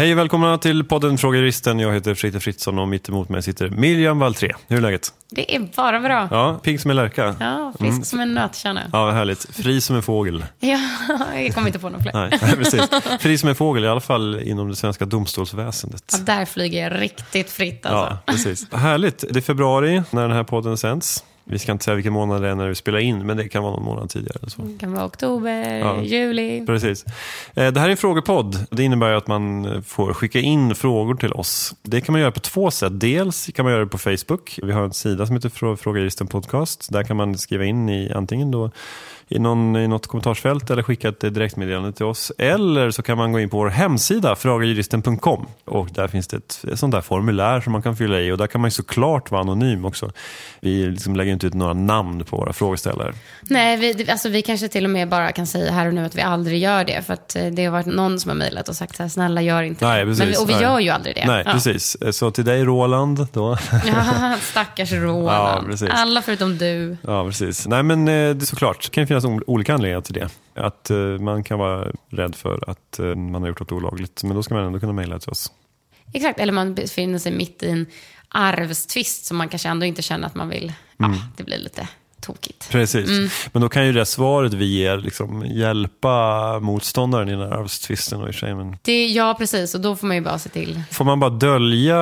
Hej och välkomna till podden Frågaristen. Jag heter Fritte Fritzson och mitt emot mig sitter Miriam Valtré. Hur är läget? Det är bara bra. Ja, pigg som en lärka. Ja, frisk som en nötkärna. Ja, vad härligt. Fri som en fågel. Ja, jag kommer inte på någon fler. Nej, precis. Fri som en fågel, i alla fall inom det svenska domstolsväsendet. Ja, där flyger jag riktigt fritt alltså. Ja, precis. Härligt. Det är februari när den här podden sänds. Vi ska inte säga vilken månad det är när vi spelar in, men det kan vara någon månad tidigare. Så. Det kan vara oktober, Ja. juli. Precis. Eh, Det här är en frågepodd. Det innebär att man får skicka in frågor till oss. Det kan man göra på två sätt. Dels kan man göra det på Facebook. Vi har en sida som heter Frå- Frågaristen Podcast. Där kan man skriva in i antingen då i, någon, i något kommentarsfält eller skicka ett direktmeddelande till oss. Eller så kan man gå in på vår hemsida, frågajuristen.com. Och där finns det ett, ett sånt där formulär som man kan fylla i. Och där kan man ju såklart vara anonym också. Vi liksom lägger inte ut några namn på våra frågeställare. Nej, vi, alltså, vi kanske till och med bara kan säga här och nu att vi aldrig gör det. För att eh, det har varit någon som har mejlat och sagt så här, snälla gör inte Nej, det. vi- och vi gör ju aldrig det. Nej, ja. precis. Så till dig Roland då. Ja, stackars Ja, Roland. precis. Alla förutom du. Ja, precis. Nej, men eh, såklart, det kan ju finnas o- olika anledningar till det. Att eh, man kan vara rädd för att eh, man har gjort något olagligt. Men då ska man ändå kunna mejla till oss. Exakt, eller man befinner sig mitt i en arvstvist som man kanske ändå inte känner att man vill. Mm. det blir lite tokigt. Precis. Mm. Men då kan ju det svaret vi ger liksom, hjälpa motståndaren i den här arvstvisten. och i Det, ja, precis. Och då får man ju bara se till. får man bara dölja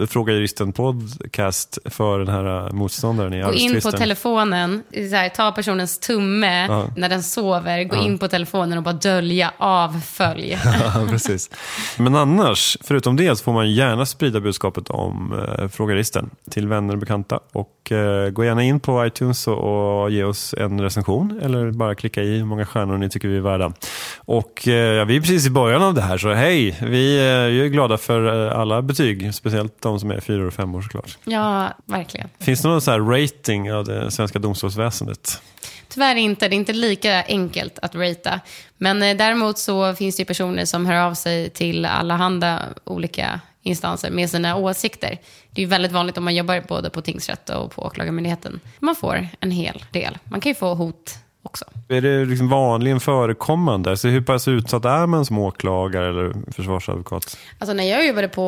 eh, Fråga Juristen podcast för den här eh, motståndaren i Gå in på arvstvisten? telefonen, här, ta personens tumme Ja. när den sover, gå in på telefonen och bara dölja avfölj. Ja, precis. Men annars, förutom det, så får man gärna sprida budskapet om eh, Frågaristen till vänner och bekanta. Och eh, gå gärna in på iTunes och, och ge oss en recension eller bara klicka i hur många stjärnor ni tycker vi är värda. Och eh, vi är precis i början av det här, så hej, vi eh, är glada för eh, alla betyg, speciellt de som är fyra och fem år såklart. Ja, verkligen. Finns det någon så rating av det svenska domstolsväsendet? Tyvärr inte, det är inte lika enkelt att ratea. Men eh, däremot så finns det personer som hör av sig till allehanda olika instanser med sina åsikter. Det är ju väldigt vanligt om man jobbar både på tingsrätt och på åklagarmyndigheten. Man får en hel del. Man kan ju få hot också. Är det liksom vanligen förekommande? Alltså hur pass utsatt är man som åklagare eller försvarsadvokat? Alltså när jag jobbade på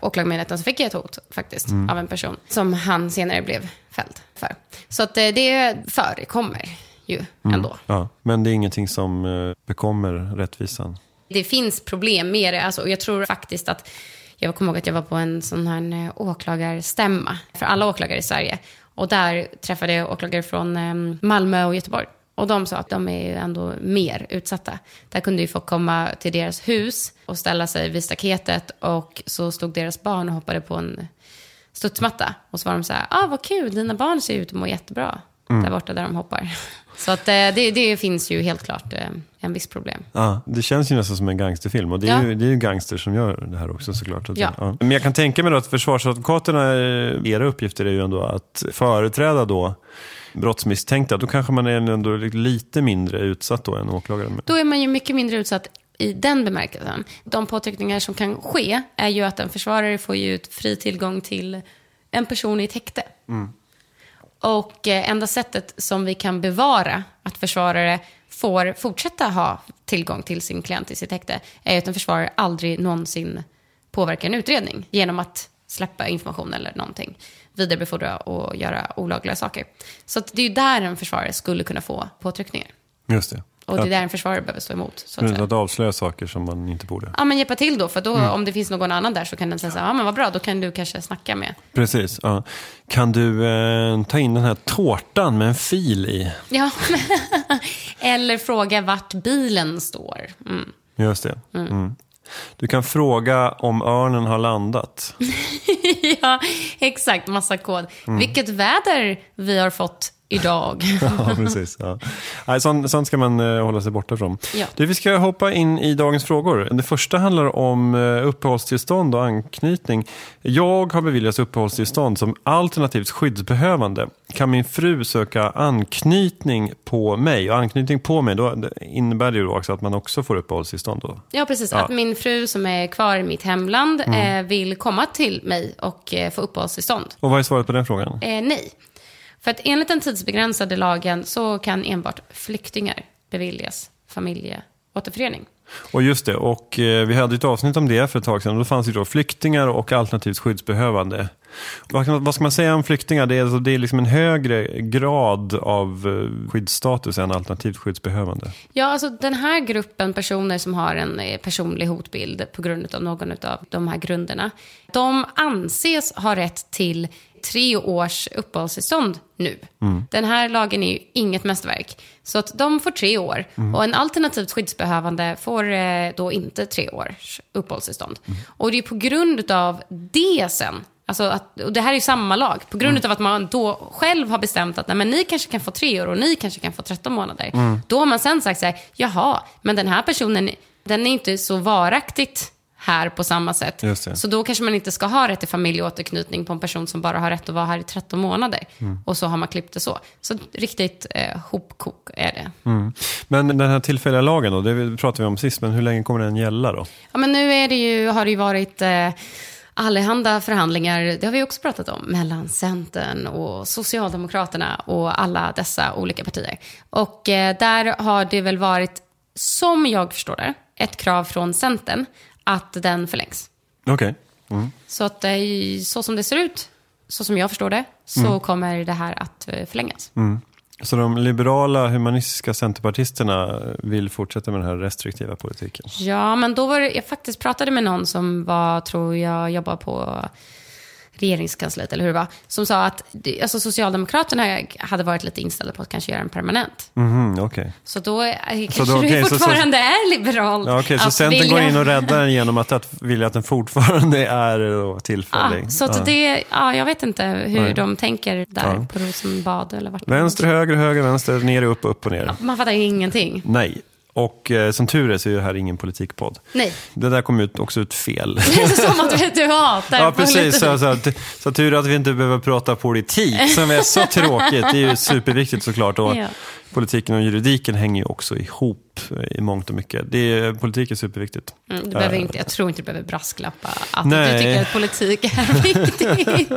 åklagarmyndigheten så fick jag ett hot faktiskt av en person som han senare blev fälld för. Så att eh, det förekommer ju ändå. Ja, men det är ingenting som eh, bekommer rättvisan. Det finns problem med det. Alltså, och jag tror faktiskt att, jag kommer ihåg att jag var på en sån här eh, åklagarstämma för alla åklagare i Sverige. Och där träffade jag åklagare från ehm, Malmö och Göteborg. Och de sa att de är ju ändå mer utsatta. Där kunde ju folk komma till deras hus och ställa sig vid staketet och så stod deras barn och hoppade på en studsmatta. Och så var de så här, ah vad kul, dina barn ser ut att må jättebra där borta där de hoppar. Så att eh, det, det finns ju helt klart eh, en viss problem. Ja, det känns ju nästan som en gangsterfilm och det är, Ja. ju, det är ju gangster som gör det här också såklart. Att- Ja. Men jag kan tänka mig att försvarsadvokaterna, eh, era uppgifter är ju ändå att företräda då brottsmisstänkta. Då kanske man är ändå lite mindre utsatt då än åklagare. Då är man ju mycket mindre utsatt i den bemärkelsen. De påtryckningar som kan ske är ju att en försvarare får ju fri tillgång till en person i ett häkte. Och eh, enda sättet som vi kan bevara att försvarare får fortsätta ha tillgång till sin klient i sitt häkte är att en försvarare aldrig någonsin påverkar en utredning genom att släppa information eller någonting, vidarebefordra och göra olagliga saker. Så att det är ju där en försvarare skulle kunna få påtryckningar. Just det. Och det är där en försvarare behöver stå emot. Så att att avslöja saker som man inte borde. Ja, men hjälpa till då. För då, Mm. om det finns någon annan där så kan den säga så här, ja men vad bra, då kan du kanske snacka med. Precis. Ja. Kan du eh, ta in den här tårtan med en fil i? Ja, eller fråga vart bilen står. Mm. Just det. Mm. Du kan fråga om örnen har landat. ja, exakt, massa kod. Mm. Vilket väder vi har fått idag. Ja, precis. Ja. Nej, sånt, sånt ska man eh, hålla sig borta från. Ja. Du, vi ska hoppa in i dagens frågor. Det första handlar om eh, uppehållstillstånd och anknytning. Jag har beviljats uppehållstillstånd som alternativt skyddsbehövande. Kan min fru söka anknytning på mig? Och anknytning på mig, då det innebär det ju också att man också får uppehållstillstånd. Då. Ja, precis. Ja. Att min fru som är kvar i mitt hemland Mm. eh, vill komma till mig och eh, få uppehållstillstånd. Och vad är svaret på den frågan? Eh, nej. För att enligt den tidsbegränsade lagen så kan enbart flyktingar beviljas familjeåterförening. Och just det, och eh, vi hade ett avsnitt om det för ett tag sedan. Då fanns det då flyktingar och alternativt skyddsbehövande. Vad ska man säga om flyktingar? Det är, alltså, det är liksom en högre grad av eh, skyddsstatus än alternativt skyddsbehövande. Ja, alltså den här gruppen personer som har en eh, personlig hotbild på grund av någon av de här grunderna, de anses ha rätt till tre års uppehållstillstånd nu. Den här lagen är ju inget mästerverk. Så att de får tre år. Och en alternativt skyddsbehövande får eh, då inte tre års uppehållstillstånd. Och det är på grund av det sen Alltså att, och det här är ju samma lag. På grund av att man då själv har bestämt att nej, men ni kanske kan få tre år och ni kanske kan få 13 månader. Då har man sen sagt så här, jaha, men den här personen, den är inte så varaktigt här på samma sätt. Så då kanske man inte ska ha rätt till familjeåterknytning på en person som bara har rätt att vara här i 13 månader. Och så har man klippt det så. Så riktigt eh, hopkok är det. Mm. Men den här tillfälliga lagen då, det pratade vi om sist, men hur länge kommer den gälla då? Ja, men nu är det ju, har det ju varit eh, allehanda förhandlingar, det har vi också pratat om, mellan Centern och Socialdemokraterna och alla dessa olika partier. Och eh, där har det väl varit, som jag förstår det, ett krav från Centern att den förlängs. Okej. Så att eh, så som det ser ut, så som jag förstår det, så kommer det här att eh, förlängas. Så de liberala humanistiska centerpartisterna vill fortsätta med den här restriktiva politiken? Ja, men då var det, jag faktiskt pratade med någon som var, tror jag, jobbar på regeringskansliet, eller hur det var, som sa att alltså, Socialdemokraterna hade varit lite inställda på att kanske göra den permanent. Mhm, okej. Så då eh, kanske då- okej, det så- så- fortfarande är liberalt. Ja, okej, så Centern vilja- går in och räddar den genom att, att vilja att den fortfarande är då tillfällig? Ja, så att Ja. det, ja, jag vet inte hur Nej. de tänker där Ja. på Rosenbad eller vart. Vänster, höger, höger, vänster, ner, upp, upp och ner. Man fattar ju ingenting. Nej. Och eh, som tur är så är det här ingen politikpodd. Nej. Det där kom ut, också ut fel. Det är som att du, hatar Ja, precis. Så, så, att- så tur att vi inte behöver prata politik, som är så tråkigt. Det är ju superviktigt såklart. Och Ja. Politiken och juridiken hänger ju också ihop i mångt och mycket. Det är, politik är superviktigt. Mm, du behöver Eh, inte, jag tror inte du behöver brasklappa att Nej. du tycker att politik är viktigt.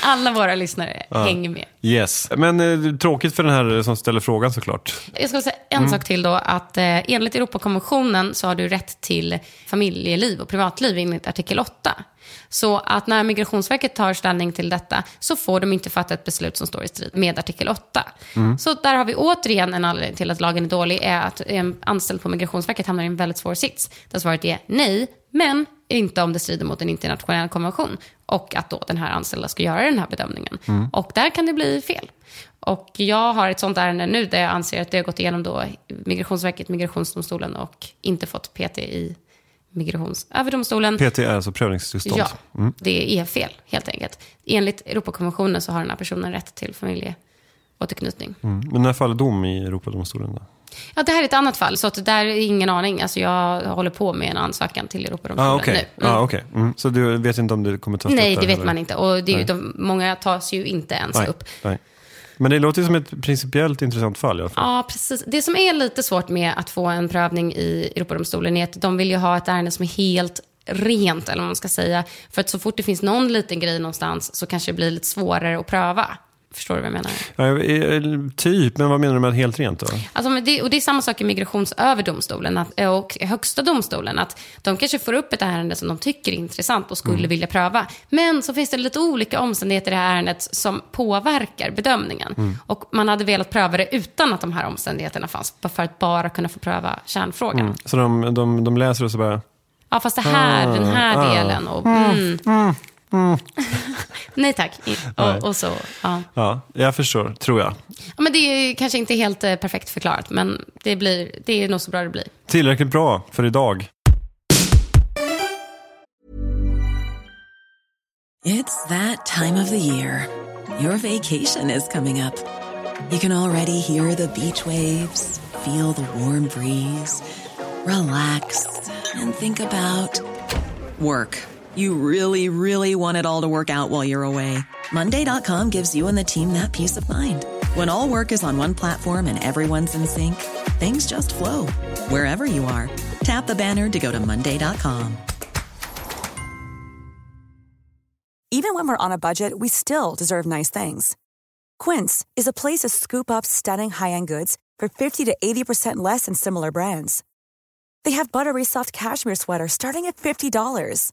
Alla våra lyssnare hänger med. Yes. Men eh, tråkigt för den här som ställer frågan såklart. Jag ska säga en sak till då, att eh, enligt Europakonventionen så har du rätt till familjeliv och privatliv enligt artikel 8. Så att när Migrationsverket tar ställning till detta så får de inte fatta ett beslut som står i strid med artikel 8. Så där har vi återigen en anledning till att lagen är dålig, är att en anställd på Migrationsverket hamnar i en väldigt svår sits. Där svaret är nej, men inte om det strider mot en internationell konvention. Och att då den här anställda ska göra den här bedömningen. Och där kan det bli fel. Och jag har ett sånt ärende nu där jag anser att det har gått igenom då Migrationsverket, Migrationsdomstolen och inte fått PT i Migrationsöverdomstolen. PT är alltså prövningstillstånd. Ja, det är fel helt enkelt. Enligt Europakonventionen så har den här personen rätt till familjeåterknytning. Mm. Men när faller dom i Europadomstolen då? Ja, det här är ett annat fall, så att det där är ingen aning. Alltså jag håller på med en ansökan till Europadomstolen Ah, okej. nu. Mm. Ah, okej. Mm. Så du vet inte om det kommer tas upp Nej, det vet heller? man inte. Och det är de, många tas ju inte ens Nej. upp. Nej. Men det låter som ett principiellt intressant fall i alla fall. Ja, precis. Det som är lite svårt med att få en prövning i Europadomstolen är att de vill ju ha ett ärende som är helt rent, eller vad man ska säga. För att så fort det finns någon liten grej någonstans så kanske det blir lite svårare att pröva. Förstår du vad jag menar? Ja, typ, men vad menar du med helt rent då? Alltså, men det, och det är samma sak i Migrationsöverdomstolen att, och Högsta domstolen. Att de kanske får upp ett ärende som de tycker är intressant och skulle Mm. vilja pröva. Men så finns det lite olika omständigheter i det här ärendet som påverkar bedömningen. Mm. Och man hade velat pröva det utan att de här omständigheterna fanns. För att bara kunna få pröva kärnfrågan. Mm. Så de, de, de läser och så bara, Ja, fast det här, den här Ah. delen. Och, mm. Nej tack. Och, och så, ja. ja, jag förstår, tror jag. ja. Men det är kanske inte helt eh, perfekt förklarat, men det, blir, det är nog så bra det blir. Tillräckligt bra för idag. It's that time of the year. Your vacation is coming up. You can already hear the beach waves, feel the warm breeze, relax, and think about work. You really, really want it all to work out while you're away. Monday.com gives you and the team that peace of mind. When all work is on one platform and everyone's in sync, things just flow wherever you are. Tap the banner to go to Monday.com. Even when we're on a budget, we still deserve nice things. Quince is a place to scoop up stunning high-end goods for 50 to 80% less than similar brands. They have buttery soft cashmere sweaters starting at $50,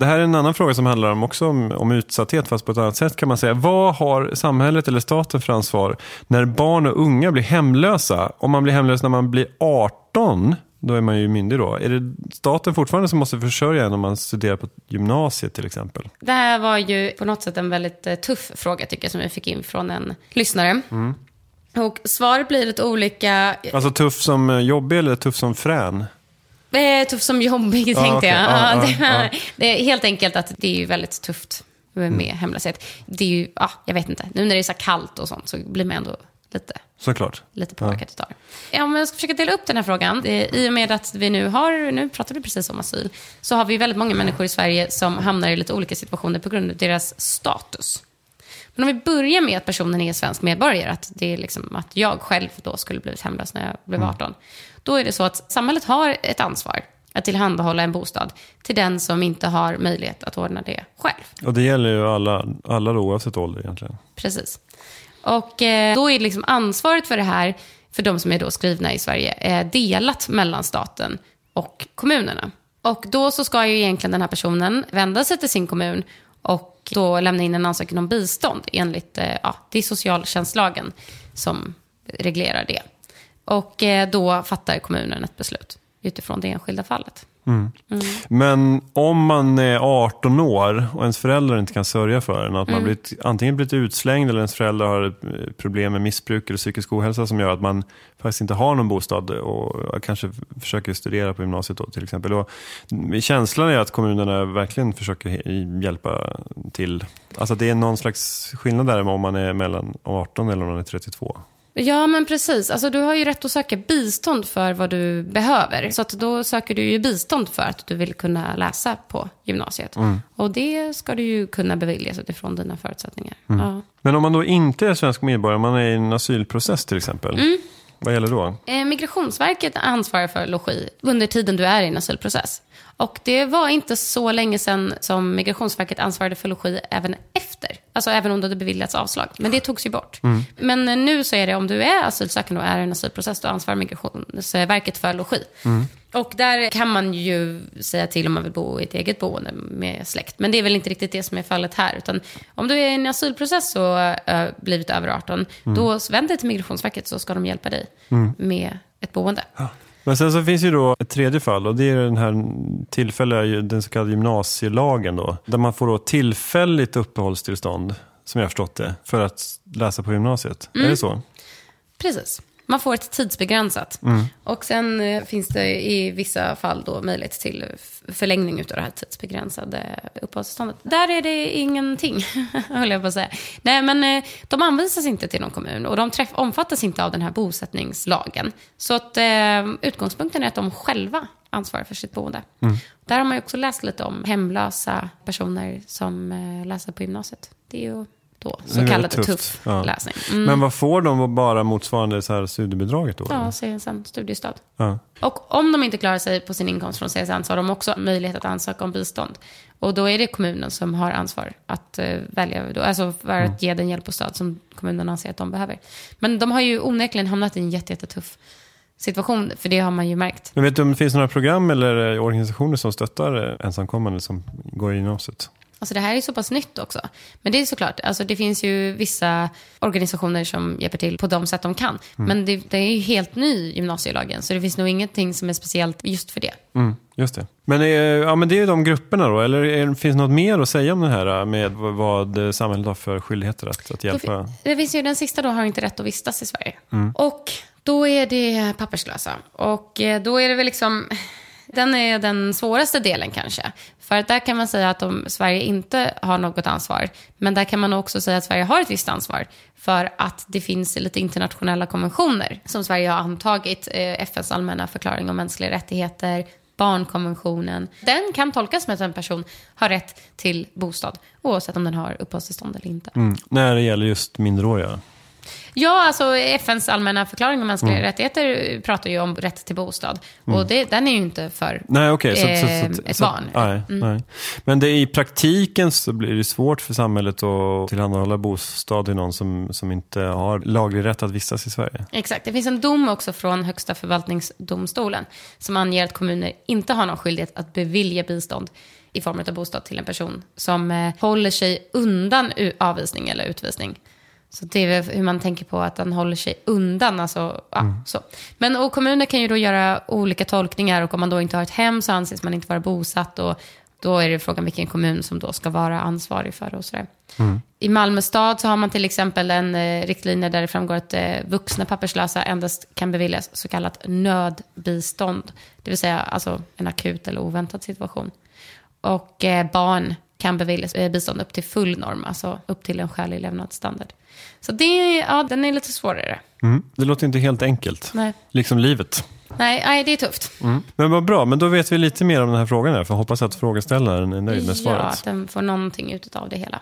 Det här är en annan fråga som handlar om, också om, om utsatthet, fast på ett annat sätt kan man säga. Vad har samhället eller staten för ansvar när barn och unga blir hemlösa? Om man blir hemlös när man blir 18, då är man ju myndig då. Är det staten fortfarande som måste försörja en om man studerar på gymnasiet till exempel? Det här var ju på något sätt en väldigt eh, tuff fråga tycker jag som vi fick in från en lyssnare. Mm. Och svaret blir lite olika. Alltså tuff som jobbig eller tuff som frän? Eh, tuff som jobbig tänkte okej. jag. Ja, Ja, ja, det, det är helt enkelt att det är ju väldigt tufft med hemlöshet. Det är ju, ja, jag vet inte. Nu när det är så kallt och sånt så blir man ändå lite Såklart. lite påverkat utav. Ja, om jag ska försöka dela upp den här frågan. Eh, I och med att vi nu har, nu pratar vi precis om asyl, så har vi väldigt många människor i Sverige som hamnar i lite olika situationer på grund av deras status. Men om vi börjar med att personen är svensk medborgare, att det är liksom att jag själv då skulle blivit hemlös när jag blev 18. Då är det så att samhället har ett ansvar att tillhandahålla en bostad till den som inte har möjlighet att ordna det själv. Och det gäller ju alla, alla då, oavsett ålder egentligen. Precis. Och eh, då är liksom ansvaret för det här, för de som är då skrivna i Sverige, eh, delat mellan staten och kommunerna. Och då så ska ju egentligen den här personen vända sig till sin kommun och då lämna in en ansökan om bistånd enligt, eh, ja, det är socialtjänstlagen som reglerar det. Och eh, då fattar kommunen ett beslut utifrån det enskilda fallet. Men om man är 18 år och ens föräldrar inte kan sörja för en, att Mm. man blivit, antingen blivit utslängd eller ens föräldrar har eh, problem med missbruk eller psykisk ohälsa som gör att man faktiskt inte har någon bostad och kanske försöker studera på gymnasiet då till exempel. Och känslan är att kommunerna verkligen försöker hjälpa till. Alltså det är någon slags skillnad där om man är mellan 18 eller om man är 32. Ja, men precis. Alltså, du har ju rätt att söka bistånd för vad du behöver. Så att då söker du ju bistånd för att du vill kunna läsa på gymnasiet. Och det ska du ju kunna beviljas utifrån dina förutsättningar. Ja. Men om man då inte är svensk medborgare, man är i en asylprocess till exempel. Mm. Vad gäller då? Eh, Migrationsverket ansvarar för logi under tiden du är i en asylprocess. Och det var inte så länge sedan som Migrationsverket ansvarade för logi även efter. Alltså även om det hade beviljats avslag. Men det togs ju bort. Men eh, nu så är det om du är asylsökande och är i en asylprocess, då ansvarar Migrationsverket för logi. Och där kan man ju säga till om man vill bo i ett eget boende med släkt. Men det är väl inte riktigt det som är fallet här. Utan om du är i en asylprocess och äh, blivit över 18, då vänd dig till Migrationsverket så ska de hjälpa dig med ett boende. Men sen så finns ju då ett tredje fall och det är den här tillfälliga, den så kallade gymnasielagen då. Där man får då tillfälligt uppehållstillstånd, som jag har förstått det, för att läsa på gymnasiet. Är det så? Precis. Man får ett tidsbegränsat. Och sen eh, finns det i vissa fall då möjlighet till förlängning av det här tidsbegränsade uppehållstillståndet. Där är det ingenting, höll jag på att säga. Nej, men eh, de anvisas inte till någon kommun och de träff- omfattas inte av den här bosättningslagen. Så att eh, utgångspunkten är att de själva ansvarar för sitt boende. Mm. Där har man ju också läst lite om hemlösa personer som eh, läser på gymnasiet. Det är ju då så kallad tufft. tuff Ja. läsning. Mm. Men vad får de bara motsvarande så här studiebidraget då? Ja? CSN, studiestöd. Ja. Och om de inte klarar sig på sin inkomst från CSN så har de också möjlighet att ansöka om bistånd. Och då är det kommunen som har ansvar att eh, välja, då, alltså för Mm. att ge den hjälp och stöd som kommunen anser att de behöver. Men de har ju onekligen hamnat i en jätte, jättetuff situation, för det har man ju märkt. Men vet du om det finns några program eller eh, organisationer som stöttar eh, ensamkommande som går i gymnasiet? Alltså det här är så pass nytt också. Men det är såklart, alltså det finns ju vissa organisationer som hjälper till på de sätt de kan. Men det, det är ju helt ny gymnasielagen, så det finns nog ingenting som är speciellt just för det. Mm, just det. Men, eh, ja, men det är ju de grupperna då, eller är, finns det något mer att säga om det här eh, med vad samhället har för skyldigheter att, att hjälpa? Det finns ju, den sista då har inte rätt att vistas i Sverige. Och då är det papperslösa. Och eh, då är det väl liksom, den är den svåraste delen kanske. För att där kan man säga att om Sverige inte har något ansvar, men där kan man också säga att Sverige har ett visst ansvar. För att det finns lite internationella konventioner som Sverige har antagit. Eh, FNs allmänna förklaring om mänskliga rättigheter, barnkonventionen. Den kan tolkas som att en person har rätt till bostad, oavsett om den har uppehållstillstånd eller inte. Mm, när det gäller just minderåriga? Ja, alltså FNs allmänna förklaring om mänskliga Mm. rättigheter pratar ju om rätt till bostad. Och det, den är ju inte för Nej, okej. så- så- så- eh, så- ett barn. Mm. Nej, nej. Men det, i praktiken så blir det svårt för samhället att tillhandahålla bostad till någon som, som inte har laglig rätt att vistas i Sverige. Exakt. Det finns en dom också från Högsta förvaltningsdomstolen som anger att kommuner inte har någon skyldighet att bevilja bistånd i form av bostad till en person som eh, håller sig undan avvisning eller utvisning. Så det är hur man tänker på att den håller sig undan. Alltså, ja, så. Men och kommuner kan ju då göra olika tolkningar och om man då inte har ett hem så anses man inte vara bosatt. Och då är det frågan vilken kommun som då ska vara ansvarig för det och sådär. I Malmö stad så har man till exempel en eh, riktlinje där det framgår att eh, vuxna papperslösa endast kan beviljas så kallat nödbistånd. Det vill säga alltså en akut eller oväntad situation. Och eh, barn kan beviljas eh, bistånd upp till full norm, alltså upp till en skälig levnadsstandard. Så det, ja, den är lite svårare. Mm. Det låter inte helt enkelt. Nej, Liksom livet. nej, nej det är tufft. Men vad bra, men då vet vi lite mer om den här frågan. Här, för jag hoppas att frågeställaren är nöjd med Ja, svaret. att den får någonting ut av det hela.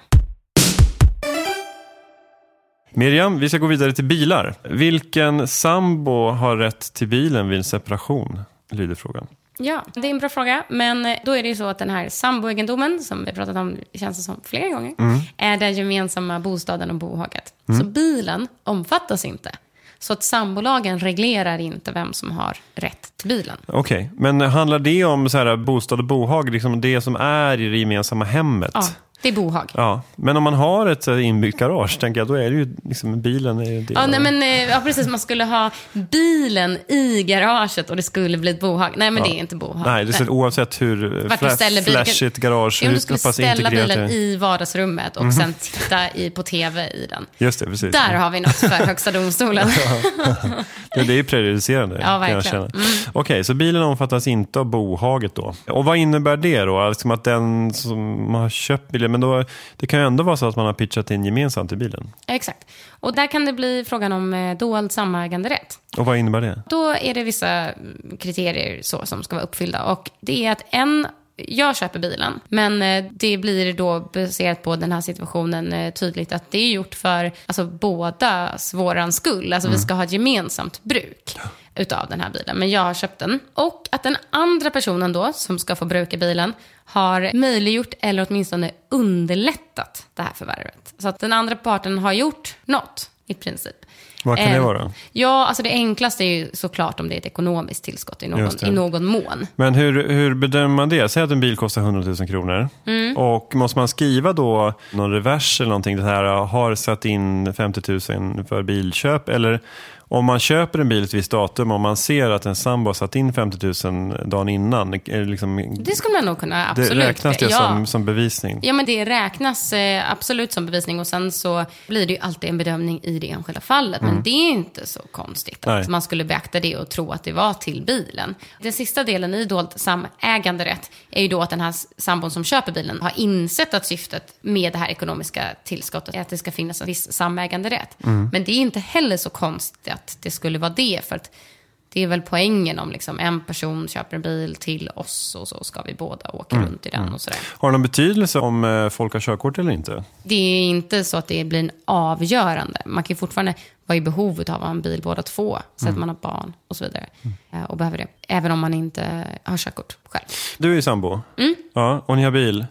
Miriam, vi ska gå vidare till bilar. Vilken sambo har rätt till bilen vid en separation? Lyder frågan. Ja, det är en bra fråga. Men eh, då är det ju så att den här samboegendomen, som vi pratat om, känns det som flera gånger, är den gemensamma bostaden och bohaget. Så bilen omfattas inte. Så att sambolagen reglerar inte vem som har rätt till bilen. Okej, men handlar det om så här, bostad och bohag, liksom det som är i det gemensamma hemmet? Ja, det är bohag. Ja, men om man har ett här, inbyggt garage, tänker jag, då är det ju liksom bilen. Är det Ja, nej, men, eh, ja, precis. Man skulle ha bilen i garaget och det skulle bli ett bohag. Nej, men det är inte bohag. Nej, det är oavsett hur Vart du fla- ställer bilen. flashigt garage, hur du skulle ställa bilen i vardagsrummet och sen titta i, på tv i den. Just det, precis. Där har vi något för Högsta domstolen. Det, det är ju prejudicerande. Ja, verkligen. Mm. Okej, så bilen omfattas inte av bohaget då. Och vad innebär det då? Liksom att den som har köpt bilen, men då, det kan ju ändå vara så att man har pitchat in gemensamt i bilen. Exakt. Och där kan det bli frågan om eh, dold samäganderätt. Och vad innebär det? Då är det vissa mm, kriterier så som ska vara uppfyllda. Och det är att en, jag köper bilen, men eh, det blir då baserat på den här situationen eh, tydligt att det är gjort för alltså, bådas våran skull. Alltså vi ska ha ett gemensamt bruk utav den här bilen. Men jag har köpt den. Och att den andra personen då, som ska få bruka bilen, har möjliggjort eller åtminstone underlättat det här förvärvet. Så att den andra parten har gjort något i princip. Vad kan det Eh, vara? Ja, alltså det enklaste är ju såklart om det är ett ekonomiskt tillskott i någon, i någon mån. Men hur, hur bedömer man det? Säg att en bil kostar 100 000 kronor. Mm. Och måste man skriva då någon revers eller någonting? Det här har satt in 50 000 för bilköp. Eller om man köper en bil ett visst datum och man ser att en sambo har satt in 50 000 dagen innan. Är det, liksom, Det skulle man nog kunna, det absolut. räknas det ja. som, som bevisning? Ja, men det räknas eh, absolut som bevisning och sen så blir det ju alltid en bedömning i det enskilda fallet. Men det är inte så konstigt Nej. att man skulle beakta det och tro att det var till bilen. Den sista delen i dold samäganderätt är ju då att den här sambon som köper bilen har insett att syftet med det här ekonomiska tillskottet är att det ska finnas en viss samäganderätt. Men det är inte heller så konstigt att det skulle vara det. För att det är väl poängen om liksom en person köper en bil till oss och så ska vi båda åka Mm. runt i den och sådär. Har det någon betydelse om eh, folk har körkort eller inte? Det är inte så att det blir en avgörande. Man kan fortfarande vara i behov av en bil båda två. Så Mm. att man har barn och så vidare. Eh, Och behöver det. Även om man inte har körkort själv. Du är ju sambo. Mm. Ja, och ni har bil.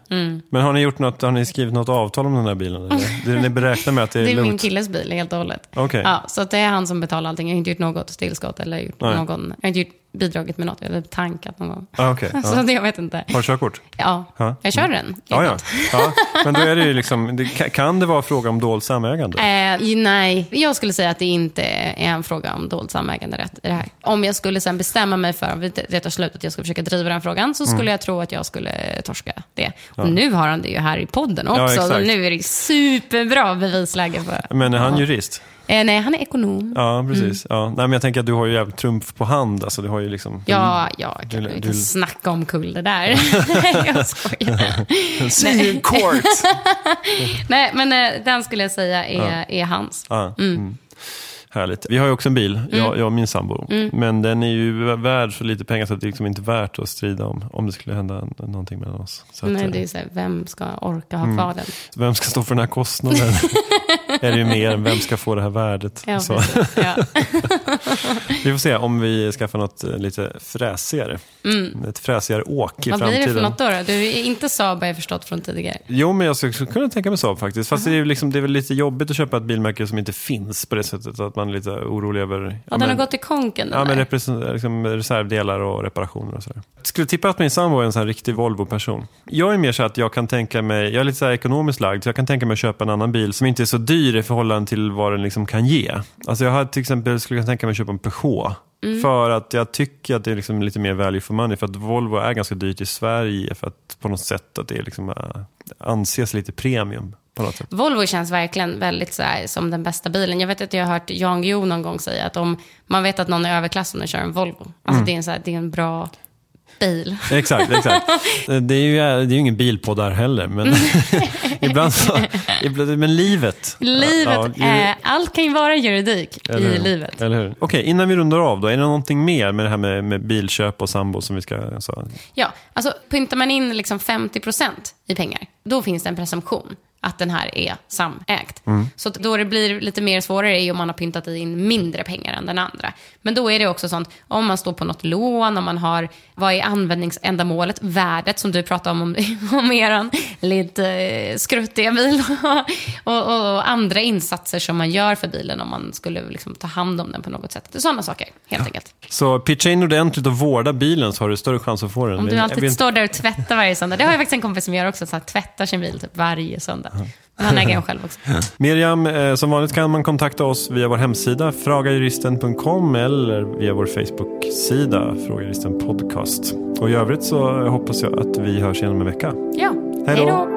Men har ni, gjort något, har ni skrivit något avtal om den här bilen? Eller? Ni beräknar med att det är, Det är min lugnt? killes bil helt och hållet. Okej. Ja, så det är han som betalar allting. Jag har inte gjort något tillskott eller gjort Nej. någon, jag har inte gjort, bidragit med något. Eller tankat någon gång. Ah, okej, Så ja. det, jag vet inte. Har du körkort? Ja, Ja. jag kör den. Ja, ja. ja. Men då är det ju liksom, det, kan- det vara fråga om dolt samägande? Eh, nej, jag skulle säga att det inte är en fråga om dold samäganderätt i det här. Om jag skulle sen bestämma mig för, vid det tar slut, att jag ska försöka driva den frågan, så skulle Mm. jag tro att jag skulle torska det. Och nu har han det ju här i podden Ja, också. exakt. så nu är det superbra bevisläge för... Men är han jurist? Eh, nej, han är ekonom. Ja, precis. Ja. Nej, men jag tänker att du har ju jävligt trumf på hand. Alltså, du har ju liksom... Ja, ja, kan, Du- vi du- kan snacka om kull det där. jag skojar. See you court! Nej, men eh, den skulle jag säga är, är hans. Ja. Mm. Härligt. Vi har ju också en bil, Mm. jag, jag och min sambo. Men den är ju värd så lite pengar så att det är liksom inte värt att strida om, om det skulle hända någonting mellan oss. Så att, Nej, eh, det är så här, vem ska orka ha kvar den? Vem ska stå för den här kostnaden? Är det ju mer än vem ska få det här värdet? Ja, så. Ja. Vi får se om vi skaffar något eh, lite fräsigare. Ett fräsigare åk i Mm. Vad blir framtiden. det för något då? då? Du är inte Saab har jag förstått från tidigare. Jo, men jag skulle kunna tänka mig Saab faktiskt. Fast det, är liksom, det är väl lite jobbigt att köpa ett bilmärke som inte finns på det sättet. Att man är lite orolig över... Ja, ja, den har men- gått i konken Ja, men där. liksom reservdelar och reparationer och sådär. Jag skulle tippa att min sambo är en sån här riktig Volvo-person. Jag är mer så att jag kan tänka mig, jag är lite så här ekonomiskt lagd, så jag kan tänka mig att köpa en annan bil som inte är så dyr i förhållande till vad den liksom kan ge. Alltså jag har till exempel skulle kunna tänka mig att köpa en Peugeot. För att jag tycker att det är liksom lite mer value for money. För att Volvo är ganska dyrt i Sverige för att på något sätt att det liksom, äh, anses lite premium. På något sätt. Volvo känns verkligen väldigt så här, som den bästa bilen. Jag vet att jag har hört Jan Guillou någon gång säga att om man vet att någon är överklass om den kör en Volvo. Mm. Alltså det, är en så här, det är en bra bil. Exakt, exakt. Det är ju, det är ju ingen bilpodd där heller, men ibland så, ibland, men livet. Livet, Ja, är, allt kan ju vara juridik i livet. Eller hur? Okej, innan vi rundar av då, är det någonting mer med det här med, med bilköp och sambo som vi ska... Så, Ja, alltså pyntar man in liksom 50% i pengar, då finns det en presumtion att den här är samägt. Så att då det blir lite mer svårare är om man har pyntat in mindre pengar än den andra. Men då är det också sånt, om man står på något lån, om man har, vad är användningsändamålet, värdet som du pratade om, om, om eran lite eh, skruttiga bil och, och, och andra insatser som man gör för bilen om man skulle liksom ta hand om den på något sätt. Sådana saker, helt enkelt. så pitcha in ordentligt och vårda bilen så har du större chans att få den. Om du alltid står där och tvättar varje söndag. Det har jag faktiskt en kompis som gör också, så här, tvättar sin bil typ varje söndag. Men Han äger den själv också. Miriam, eh, som vanligt kan man kontakta oss via vår hemsida fragajuristen.com eller via vår Facebook-sida Frågajuristen Podcast. Och i övrigt så hoppas jag att vi hörs igen om en vecka. Ja, hej då.